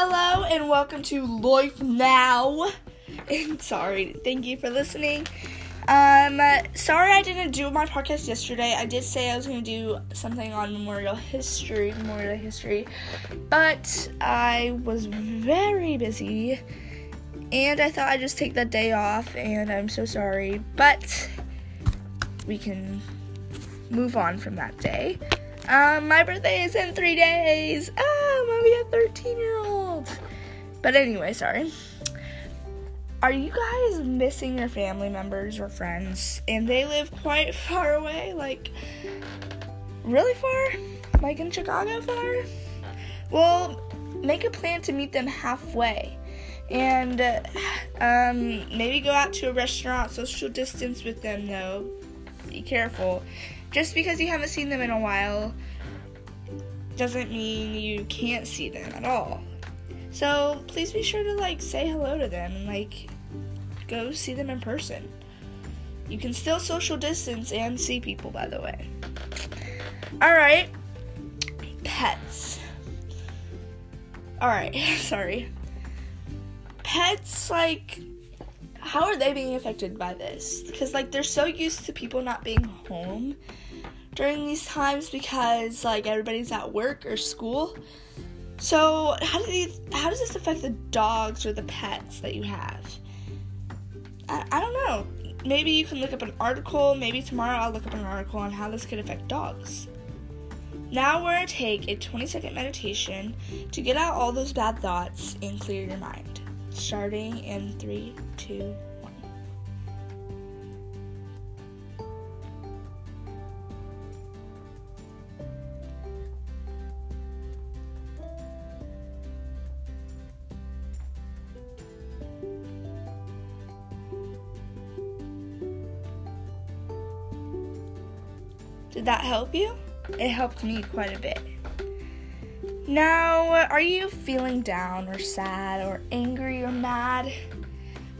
Hello and welcome to Life Now. And sorry, thank you for listening. Um, sorry I didn't do my podcast yesterday. I did say I was going to do something on Memorial History, Memorial History, but I was very busy and I thought I'd just take that day off and I'm so sorry, but we can move on from that day. Um, my birthday is in three days. Oh, I'm gonna be a 13 year old. But anyway, sorry. Are you guys missing your family members or friends? And they live quite far away, like really far? Like in Chicago far? Well, make a plan to meet them halfway. And um, maybe go out to a restaurant, social distance with them though. Be careful. Just because you haven't seen them in a while doesn't mean you can't see them at all. So please be sure to like say hello to them and like go see them in person. You can still social distance and see people, by the way. Alright, pets. Alright, sorry. Pets, like, how are they being affected by this? Because like they're so used to people not being home during these times because like everybody's at work or school. So, how do these how does this affect the dogs or the pets that you have? I, I don't know. Maybe you can look up an article. Maybe tomorrow I'll look up an article on how this could affect dogs. Now we're going to take a 20 second meditation to get out all those bad thoughts and clear your mind. Starting in 3, 2, Did that help you? It helped me quite a bit. Now, are you feeling down or sad or angry or mad?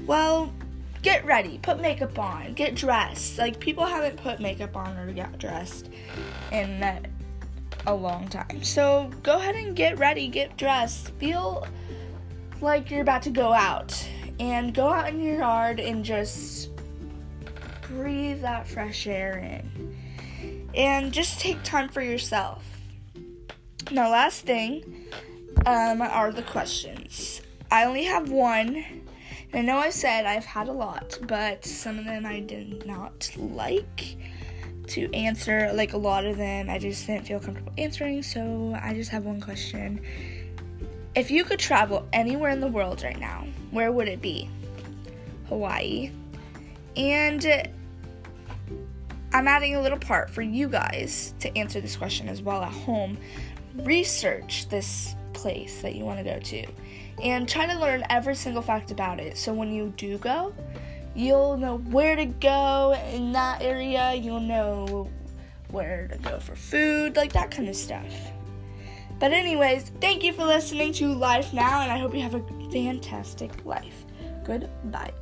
Well, get ready, put makeup on, get dressed. Like, people haven't put makeup on or got dressed in a long time. So, go ahead and get ready, get dressed. Feel like you're about to go out and go out in your yard and just breathe that fresh air in. And just take time for yourself. Now, last thing um, are the questions. I only have one. I know I said I've had a lot, but some of them I did not like to answer. Like a lot of them, I just didn't feel comfortable answering. So I just have one question. If you could travel anywhere in the world right now, where would it be? Hawaii. And I'm adding a little part for you guys to answer this question as well at home. Research this place that you want to go to and try to learn every single fact about it. So when you do go, you'll know where to go in that area, you'll know where to go for food, like that kind of stuff. But, anyways, thank you for listening to Life Now, and I hope you have a fantastic life. Goodbye.